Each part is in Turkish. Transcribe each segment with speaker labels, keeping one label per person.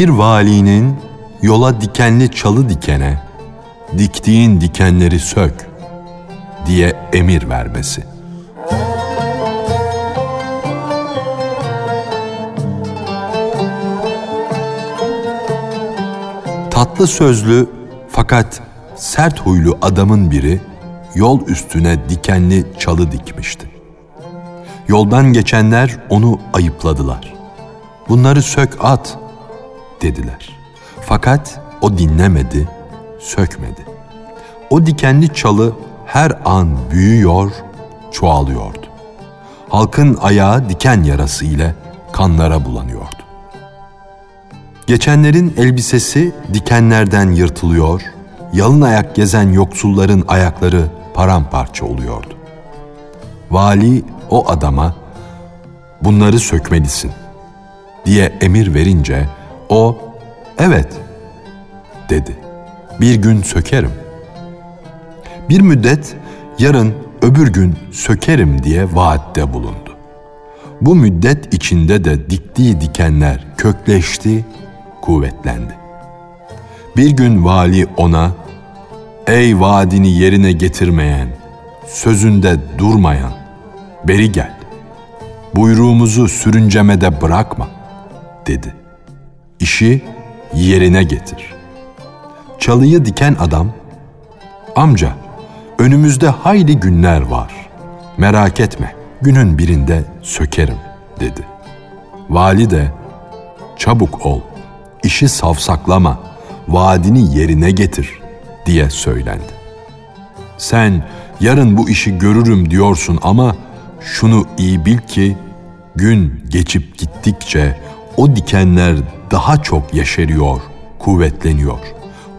Speaker 1: Bir valinin yola dikenli çalı dikene, diktiğin dikenleri sök diye emir vermesi. Tatlı sözlü fakat sert huylu adamın biri yol üstüne dikenli çalı dikmişti. Yoldan geçenler onu ayıpladılar. Bunları sök at dediler. Fakat o dinlemedi, sökmedi. O dikenli çalı her an büyüyor, çoğalıyordu. Halkın ayağı diken yarası ile kanlara bulanıyordu. Geçenlerin elbisesi dikenlerden yırtılıyor, yalın ayak gezen yoksulların ayakları paramparça oluyordu. Vali o adama bunları sökmelisin diye emir verince o evet dedi. Bir gün sökerim. Bir müddet yarın öbür gün sökerim diye vaatte bulundu. Bu müddet içinde de diktiği dikenler kökleşti, kuvvetlendi. Bir gün vali ona, ''Ey vaadini yerine getirmeyen, sözünde durmayan, beri gel. Buyruğumuzu sürüncemede bırakma.'' dedi. İşi yerine getir. Çalıyı diken adam, ''Amca, önümüzde hayli günler var. Merak etme, günün birinde sökerim.'' dedi. Vali de, ''Çabuk ol, işi savsaklama, vaadini yerine getir diye söylendi. Sen yarın bu işi görürüm diyorsun ama şunu iyi bil ki gün geçip gittikçe o dikenler daha çok yeşeriyor, kuvvetleniyor.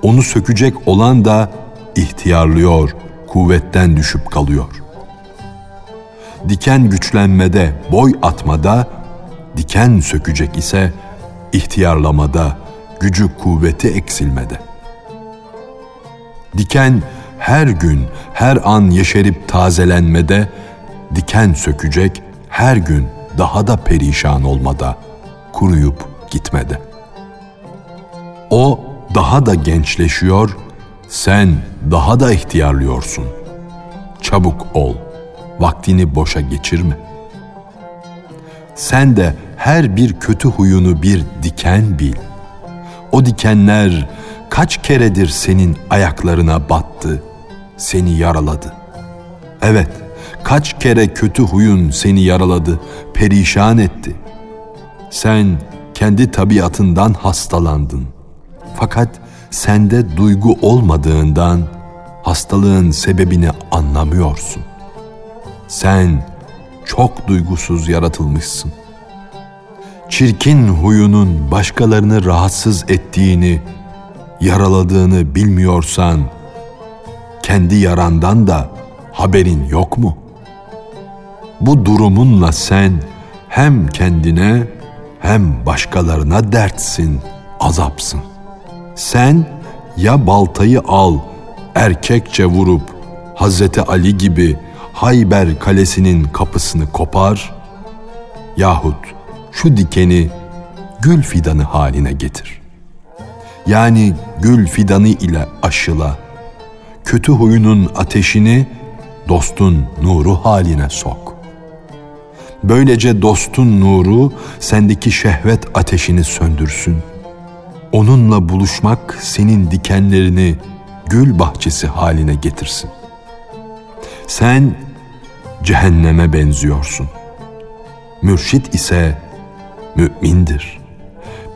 Speaker 1: Onu sökecek olan da ihtiyarlıyor, kuvvetten düşüp kalıyor. Diken güçlenmede, boy atmada, diken sökecek ise ihtiyarlamada, gücü kuvveti eksilmede. Diken her gün, her an yeşerip tazelenmede, diken sökecek her gün daha da perişan olmada, kuruyup gitmede. O daha da gençleşiyor, sen daha da ihtiyarlıyorsun. Çabuk ol, vaktini boşa geçirme. Sen de her bir kötü huyunu bir diken bil. O dikenler kaç keredir senin ayaklarına battı, seni yaraladı. Evet, kaç kere kötü huyun seni yaraladı, perişan etti. Sen kendi tabiatından hastalandın. Fakat sende duygu olmadığından hastalığın sebebini anlamıyorsun. Sen çok duygusuz yaratılmışsın çirkin huyunun başkalarını rahatsız ettiğini, yaraladığını bilmiyorsan, kendi yarandan da haberin yok mu? Bu durumunla sen hem kendine hem başkalarına dertsin, azapsın. Sen ya baltayı al, erkekçe vurup Hazreti Ali gibi Hayber kalesinin kapısını kopar yahut şu dikeni gül fidanı haline getir. Yani gül fidanı ile aşıla, kötü huyunun ateşini dostun nuru haline sok. Böylece dostun nuru sendeki şehvet ateşini söndürsün. Onunla buluşmak senin dikenlerini gül bahçesi haline getirsin. Sen cehenneme benziyorsun. Mürşit ise mümindir.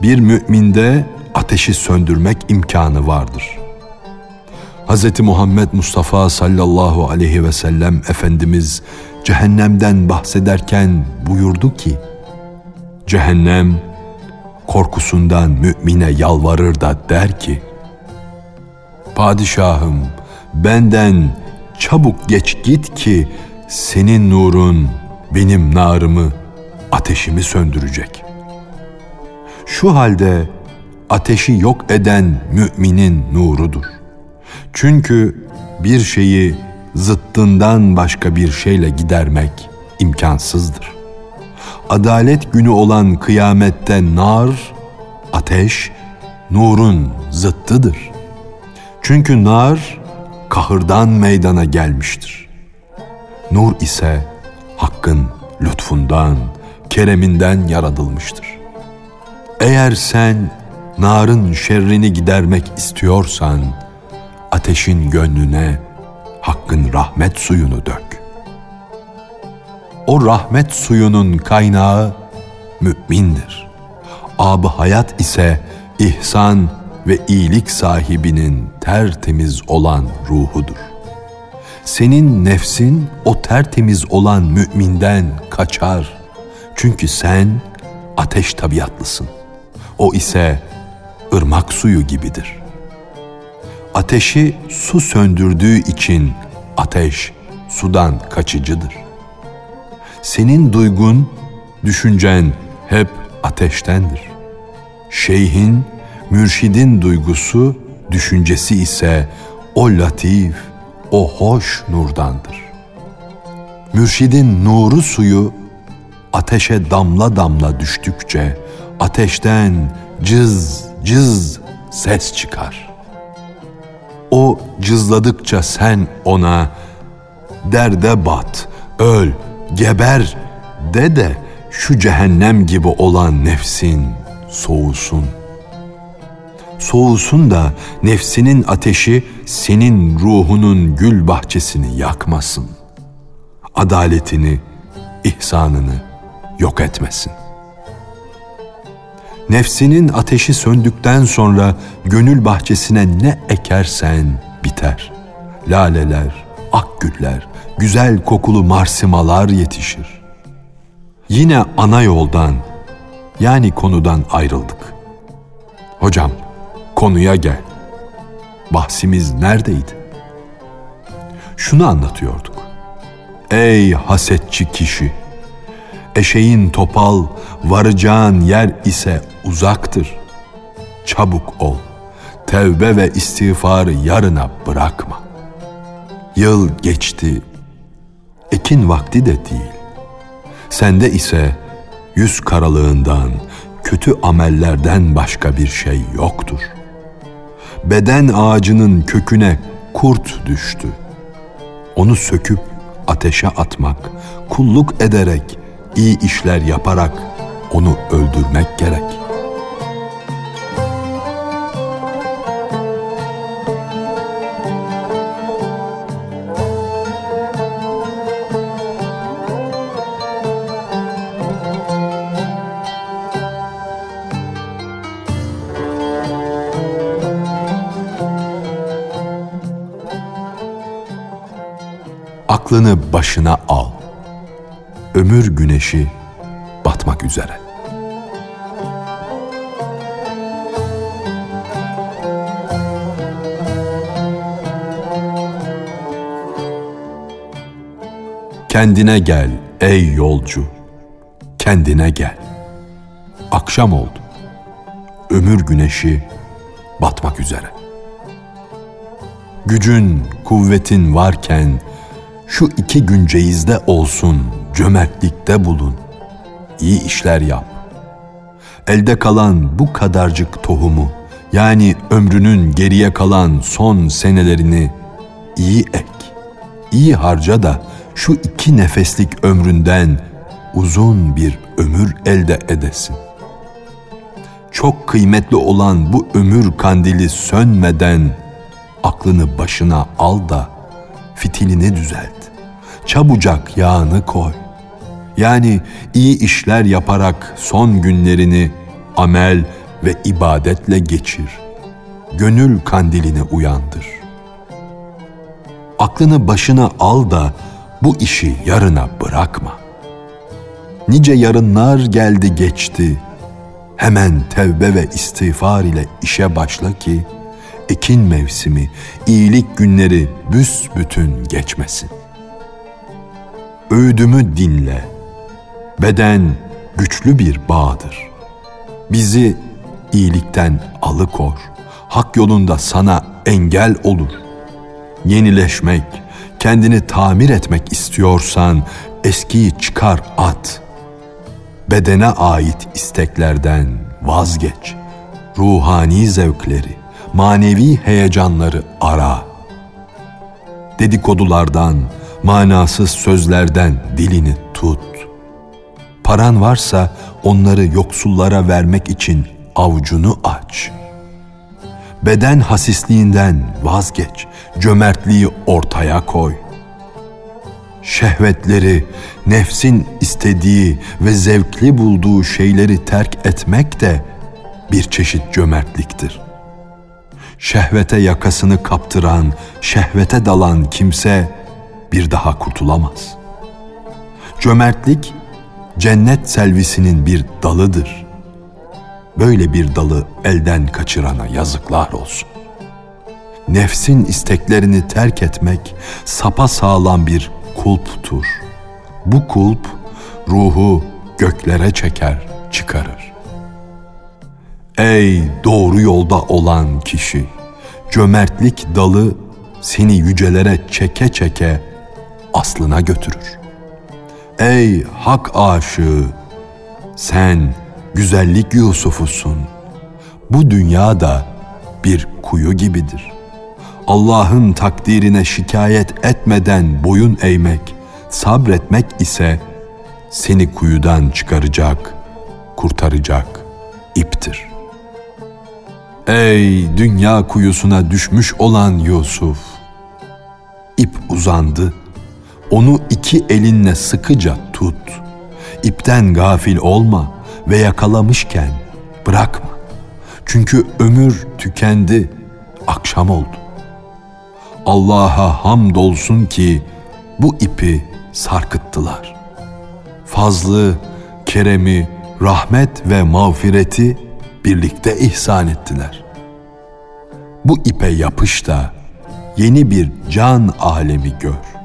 Speaker 1: Bir müminde ateşi söndürmek imkanı vardır. Hz. Muhammed Mustafa sallallahu aleyhi ve sellem Efendimiz cehennemden bahsederken buyurdu ki, Cehennem korkusundan mümine yalvarır da der ki, Padişahım benden çabuk geç git ki senin nurun benim narımı, ateşimi söndürecek. Şu halde ateşi yok eden müminin nurudur. Çünkü bir şeyi zıttından başka bir şeyle gidermek imkansızdır. Adalet günü olan kıyamette nar, ateş nurun zıttıdır. Çünkü nar kahırdan meydana gelmiştir. Nur ise Hakk'ın lütfundan, kereminden yaratılmıştır. Eğer sen narın şerrini gidermek istiyorsan, ateşin gönlüne Hakk'ın rahmet suyunu dök. O rahmet suyunun kaynağı mümindir. Ab hayat ise ihsan ve iyilik sahibinin tertemiz olan ruhudur. Senin nefsin o tertemiz olan müminden kaçar. Çünkü sen ateş tabiatlısın. O ise ırmak suyu gibidir. Ateşi su söndürdüğü için ateş sudan kaçıcıdır. Senin duygun, düşüncen hep ateştendir. Şeyhin, mürşidin duygusu, düşüncesi ise o latif, o hoş nurdandır. Mürşidin nuru suyu ateşe damla damla düştükçe ateşten cız cız ses çıkar. O cızladıkça sen ona derde bat, öl, geber de de şu cehennem gibi olan nefsin soğusun. Soğusun da nefsinin ateşi senin ruhunun gül bahçesini yakmasın. Adaletini, ihsanını yok etmesin. Nefsinin ateşi söndükten sonra gönül bahçesine ne ekersen biter. Laleler, akgüller, güzel kokulu marsimalar yetişir. Yine ana yoldan yani konudan ayrıldık. Hocam, konuya gel. Bahsimiz neredeydi? Şunu anlatıyorduk. Ey hasetçi kişi! Eşeğin topal, varacağın yer ise uzaktır. Çabuk ol, tevbe ve istiğfarı yarına bırakma. Yıl geçti, ekin vakti de değil. Sende ise yüz karalığından, kötü amellerden başka bir şey yoktur. Beden ağacının köküne kurt düştü. Onu söküp ateşe atmak, kulluk ederek, iyi işler yaparak onu öldürmek gerek.'' aklını başına al. Ömür güneşi batmak üzere. Kendine gel ey yolcu, kendine gel. Akşam oldu. Ömür güneşi batmak üzere. Gücün, kuvvetin varken şu iki gün ceyizde olsun, cömertlikte bulun, iyi işler yap. Elde kalan bu kadarcık tohumu, yani ömrünün geriye kalan son senelerini iyi ek, iyi harca da şu iki nefeslik ömründen uzun bir ömür elde edesin. Çok kıymetli olan bu ömür kandili sönmeden aklını başına al da fitilini düzelt çabucak yağını koy. Yani iyi işler yaparak son günlerini amel ve ibadetle geçir. Gönül kandilini uyandır. Aklını başına al da bu işi yarına bırakma. Nice yarınlar geldi geçti. Hemen tevbe ve istiğfar ile işe başla ki ekin mevsimi, iyilik günleri büsbütün geçmesin.'' öğüdümü dinle. Beden güçlü bir bağdır. Bizi iyilikten alıkor. Hak yolunda sana engel olur. Yenileşmek, kendini tamir etmek istiyorsan eskiyi çıkar at. Bedene ait isteklerden vazgeç. ruhani zevkleri, manevi heyecanları ara. Dedikodulardan, manasız sözlerden dilini tut. Paran varsa onları yoksullara vermek için avucunu aç. Beden hasisliğinden vazgeç, cömertliği ortaya koy. Şehvetleri, nefsin istediği ve zevkli bulduğu şeyleri terk etmek de bir çeşit cömertliktir. Şehvete yakasını kaptıran, şehvete dalan kimse bir daha kurtulamaz. Cömertlik cennet selvisinin bir dalıdır. Böyle bir dalı elden kaçırana yazıklar olsun. Nefsin isteklerini terk etmek sapa sağlam bir kulptur. Bu kulp ruhu göklere çeker, çıkarır. Ey doğru yolda olan kişi, cömertlik dalı seni yücelere çeke çeke aslına götürür. Ey hak aşığı, sen güzellik Yusuf'usun. Bu dünya da bir kuyu gibidir. Allah'ın takdirine şikayet etmeden boyun eğmek, sabretmek ise seni kuyudan çıkaracak, kurtaracak iptir. Ey dünya kuyusuna düşmüş olan Yusuf! İp uzandı, onu iki elinle sıkıca tut. İpten gafil olma ve yakalamışken bırakma. Çünkü ömür tükendi, akşam oldu. Allah'a hamdolsun ki bu ipi sarkıttılar. Fazlı, keremi, rahmet ve mağfireti birlikte ihsan ettiler. Bu ipe yapış da yeni bir can alemi gör.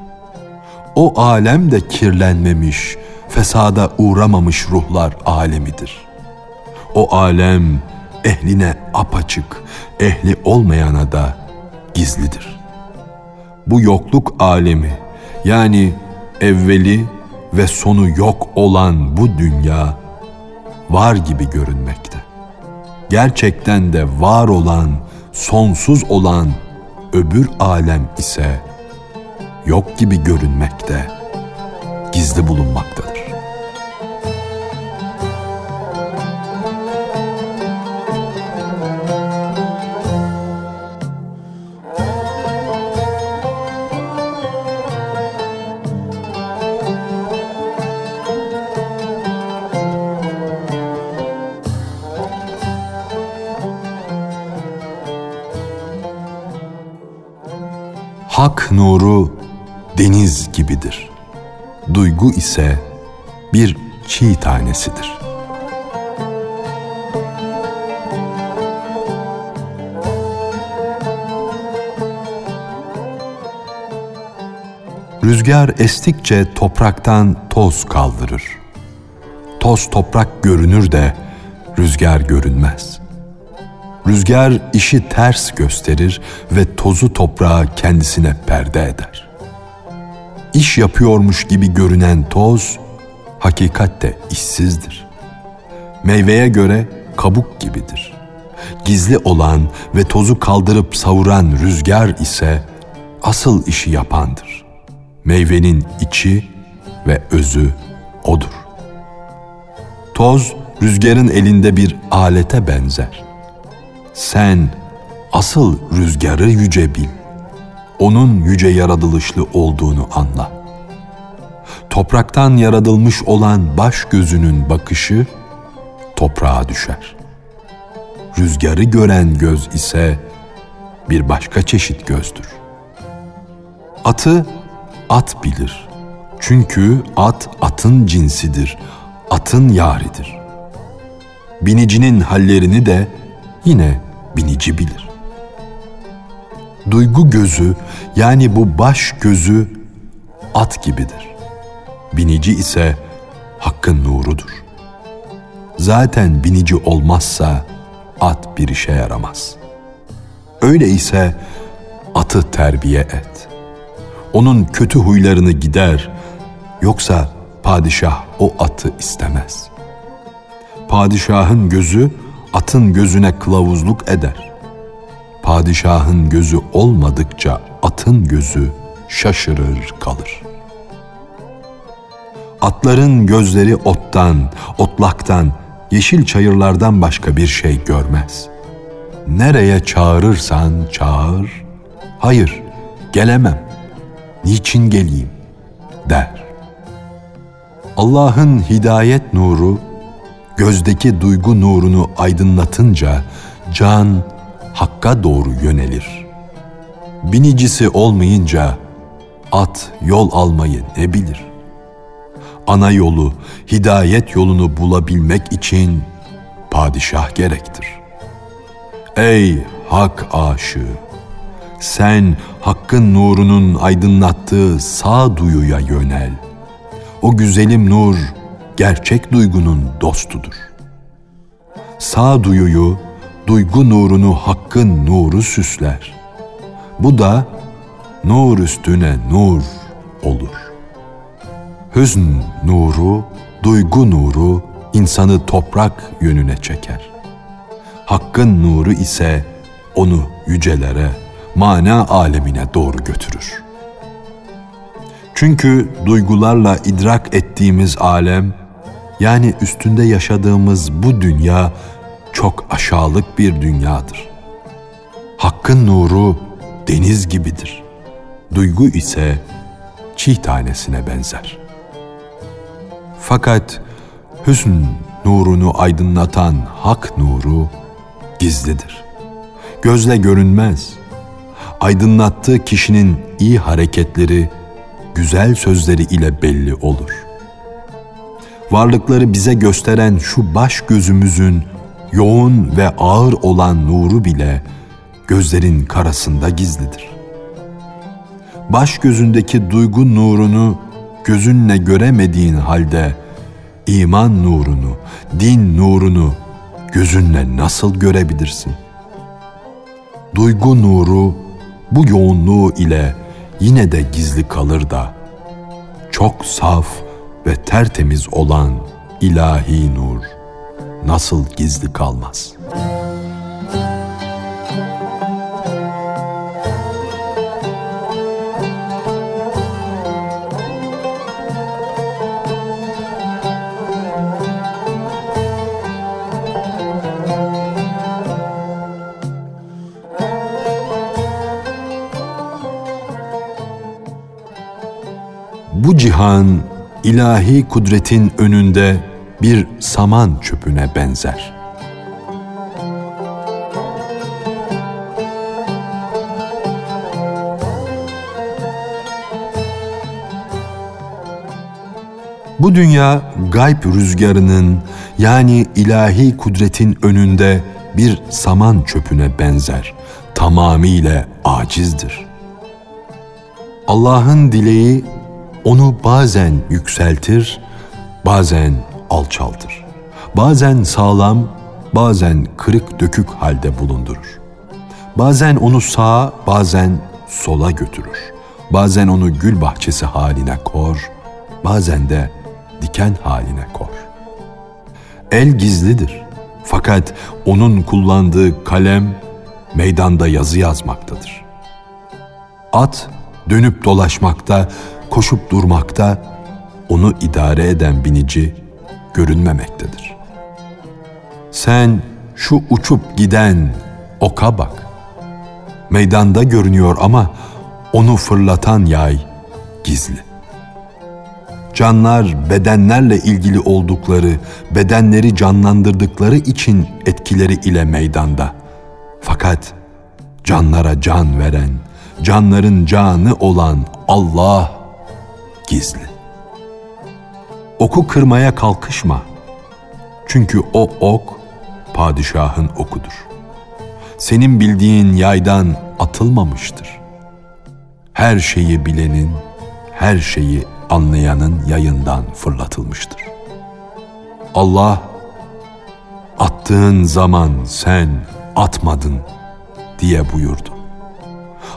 Speaker 1: O alem de kirlenmemiş, fesada uğramamış ruhlar alemidir. O alem ehline apaçık, ehli olmayana da gizlidir. Bu yokluk alemi yani evveli ve sonu yok olan bu dünya var gibi görünmekte. Gerçekten de var olan, sonsuz olan öbür alem ise yok gibi görünmekte, gizli bulunmaktadır. Hak nuru deniz gibidir. Duygu ise bir çiğ tanesidir. Rüzgar estikçe topraktan toz kaldırır. Toz toprak görünür de rüzgar görünmez. Rüzgar işi ters gösterir ve tozu toprağa kendisine perde eder. İş yapıyormuş gibi görünen toz, hakikatte işsizdir. Meyveye göre kabuk gibidir. Gizli olan ve tozu kaldırıp savuran rüzgar ise asıl işi yapandır. Meyvenin içi ve özü odur. Toz rüzgarın elinde bir alete benzer. Sen asıl rüzgarı yüce bil. Onun yüce yaratılışlı olduğunu anla. Topraktan yaratılmış olan baş gözünün bakışı toprağa düşer. Rüzgarı gören göz ise bir başka çeşit gözdür. Atı at bilir. Çünkü at atın cinsidir, atın yaridir. Binicinin hallerini de yine binici bilir. Duygu gözü yani bu baş gözü at gibidir. Binici ise hakkın nurudur. Zaten binici olmazsa at bir işe yaramaz. Öyle ise atı terbiye et. Onun kötü huylarını gider, yoksa padişah o atı istemez. Padişahın gözü atın gözüne kılavuzluk eder. Padişahın gözü olmadıkça atın gözü şaşırır kalır. Atların gözleri ottan, otlaktan, yeşil çayırlardan başka bir şey görmez. Nereye çağırırsan çağır, hayır gelemem, niçin geleyim der. Allah'ın hidayet nuru, gözdeki duygu nurunu aydınlatınca can hakka doğru yönelir. Binicisi olmayınca at yol almayı ne bilir? Ana yolu, hidayet yolunu bulabilmek için padişah gerektir. Ey hak aşığı! Sen hakkın nurunun aydınlattığı sağduyuya yönel. O güzelim nur gerçek duygunun dostudur. Sağduyuyu, duygu nurunu hakkın nuru süsler. Bu da nur üstüne nur olur. Hüzn nuru, duygu nuru insanı toprak yönüne çeker. Hakkın nuru ise onu yücelere, mana alemine doğru götürür. Çünkü duygularla idrak ettiğimiz alem, yani üstünde yaşadığımız bu dünya çok aşağılık bir dünyadır. Hakkın nuru deniz gibidir. Duygu ise çiğ tanesine benzer. Fakat hüsn nurunu aydınlatan hak nuru gizlidir. Gözle görünmez. Aydınlattığı kişinin iyi hareketleri, güzel sözleri ile belli olur. Varlıkları bize gösteren şu baş gözümüzün yoğun ve ağır olan nuru bile gözlerin karasında gizlidir. Baş gözündeki duygu nurunu gözünle göremediğin halde iman nurunu, din nurunu gözünle nasıl görebilirsin? Duygu nuru bu yoğunluğu ile yine de gizli kalır da çok saf ve tertemiz olan ilahi nur nasıl gizli kalmaz?'' Bu cihan ilahi kudretin önünde bir saman çöpüne benzer. Bu dünya gayb rüzgarının yani ilahi kudretin önünde bir saman çöpüne benzer. Tamamiyle acizdir. Allah'ın dileği onu bazen yükseltir, bazen alçaltır. Bazen sağlam, bazen kırık dökük halde bulundurur. Bazen onu sağa, bazen sola götürür. Bazen onu gül bahçesi haline kor, bazen de diken haline kor. El gizlidir. Fakat onun kullandığı kalem meydanda yazı yazmaktadır. At dönüp dolaşmakta, koşup durmakta, onu idare eden binici görünmemektedir. Sen şu uçup giden oka bak. Meydanda görünüyor ama onu fırlatan yay gizli. Canlar bedenlerle ilgili oldukları, bedenleri canlandırdıkları için etkileri ile meydanda. Fakat canlara can veren, canların canı olan Allah gizli. Oku kırmaya kalkışma. Çünkü o ok padişahın okudur. Senin bildiğin yaydan atılmamıştır. Her şeyi bilenin, her şeyi anlayanın yayından fırlatılmıştır. Allah attığın zaman sen atmadın diye buyurdu.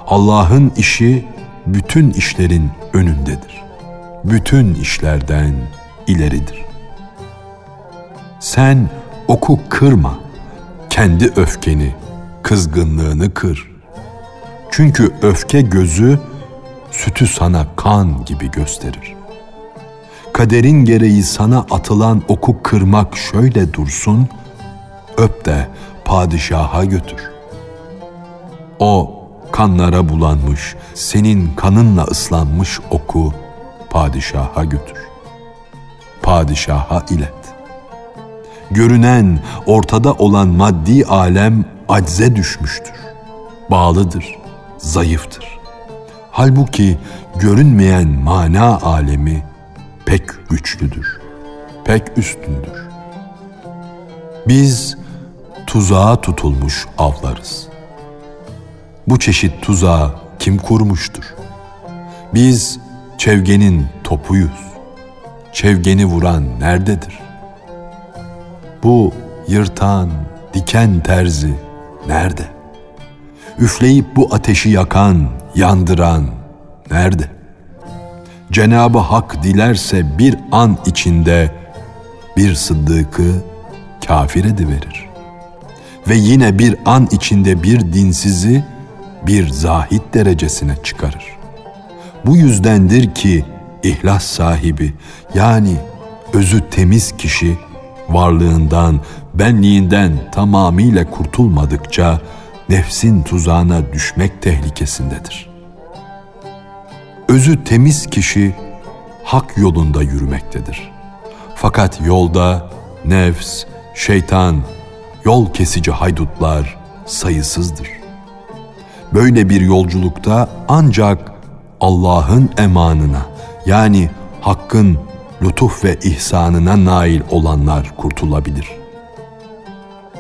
Speaker 1: Allah'ın işi bütün işlerin önündedir bütün işlerden ileridir. Sen oku kırma, kendi öfkeni, kızgınlığını kır. Çünkü öfke gözü sütü sana kan gibi gösterir. Kaderin gereği sana atılan oku kırmak şöyle dursun, öp de padişaha götür. O kanlara bulanmış, senin kanınla ıslanmış oku padişaha götür. Padişaha ilet. Görünen, ortada olan maddi alem acze düşmüştür. Bağlıdır, zayıftır. Halbuki görünmeyen mana alemi pek güçlüdür, pek üstündür. Biz tuzağa tutulmuş avlarız. Bu çeşit tuzağı kim kurmuştur? Biz çevgenin topuyuz. Çevgeni vuran nerededir? Bu yırtan, diken terzi nerede? Üfleyip bu ateşi yakan, yandıran nerede? Cenabı Hak dilerse bir an içinde bir sıddıkı kafir ediverir. Ve yine bir an içinde bir dinsizi bir zahit derecesine çıkarır. Bu yüzdendir ki ihlas sahibi yani özü temiz kişi varlığından, benliğinden tamamıyla kurtulmadıkça nefsin tuzağına düşmek tehlikesindedir. Özü temiz kişi hak yolunda yürümektedir. Fakat yolda nefs, şeytan, yol kesici haydutlar sayısızdır. Böyle bir yolculukta ancak Allah'ın emanına yani hakkın lütuf ve ihsanına nail olanlar kurtulabilir.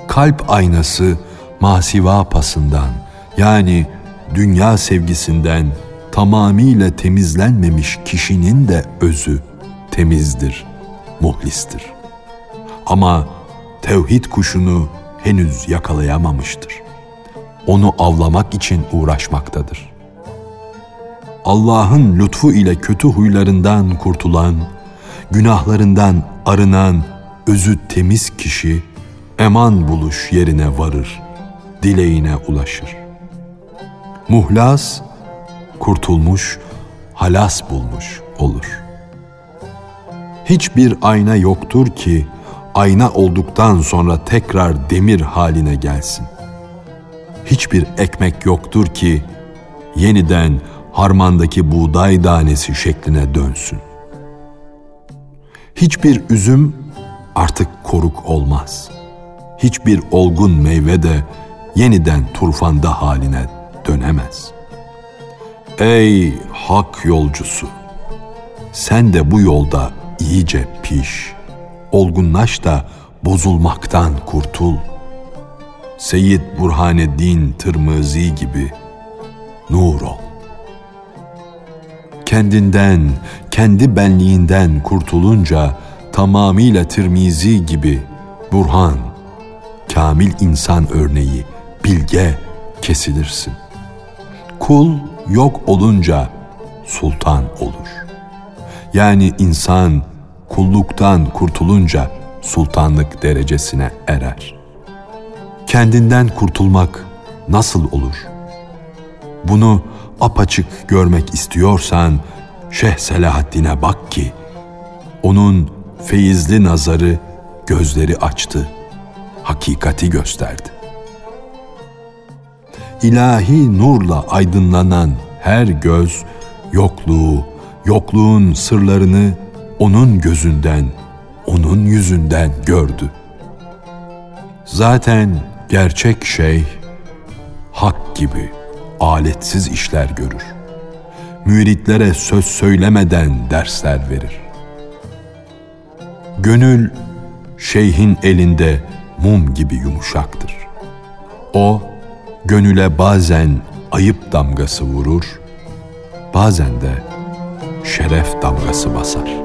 Speaker 1: Kalp aynası masiva pasından yani dünya sevgisinden tamamıyla temizlenmemiş kişinin de özü temizdir, muhlistir. Ama tevhid kuşunu henüz yakalayamamıştır. Onu avlamak için uğraşmaktadır. Allah'ın lütfu ile kötü huylarından kurtulan, günahlarından arınan özü temiz kişi eman buluş yerine varır, dileğine ulaşır. Muhlas, kurtulmuş, halas bulmuş olur. Hiçbir ayna yoktur ki ayna olduktan sonra tekrar demir haline gelsin. Hiçbir ekmek yoktur ki yeniden harmandaki buğday tanesi şekline dönsün. Hiçbir üzüm artık koruk olmaz. Hiçbir olgun meyve de yeniden turfanda haline dönemez. Ey hak yolcusu! Sen de bu yolda iyice piş, olgunlaş da bozulmaktan kurtul. Seyyid Burhaneddin Tırmızi gibi nur ol kendinden, kendi benliğinden kurtulunca tamamıyla Tirmizi gibi Burhan, kamil insan örneği, bilge kesilirsin. Kul yok olunca sultan olur. Yani insan kulluktan kurtulunca sultanlık derecesine erer. Kendinden kurtulmak nasıl olur? Bunu apaçık görmek istiyorsan Şeyh Selahaddin'e bak ki onun feyizli nazarı gözleri açtı, hakikati gösterdi. İlahi nurla aydınlanan her göz yokluğu, yokluğun sırlarını onun gözünden, onun yüzünden gördü. Zaten gerçek şey hak gibi.'' Aletsiz işler görür. Müritlere söz söylemeden dersler verir. Gönül şeyhin elinde mum gibi yumuşaktır. O gönüle bazen ayıp damgası vurur, bazen de şeref damgası basar.''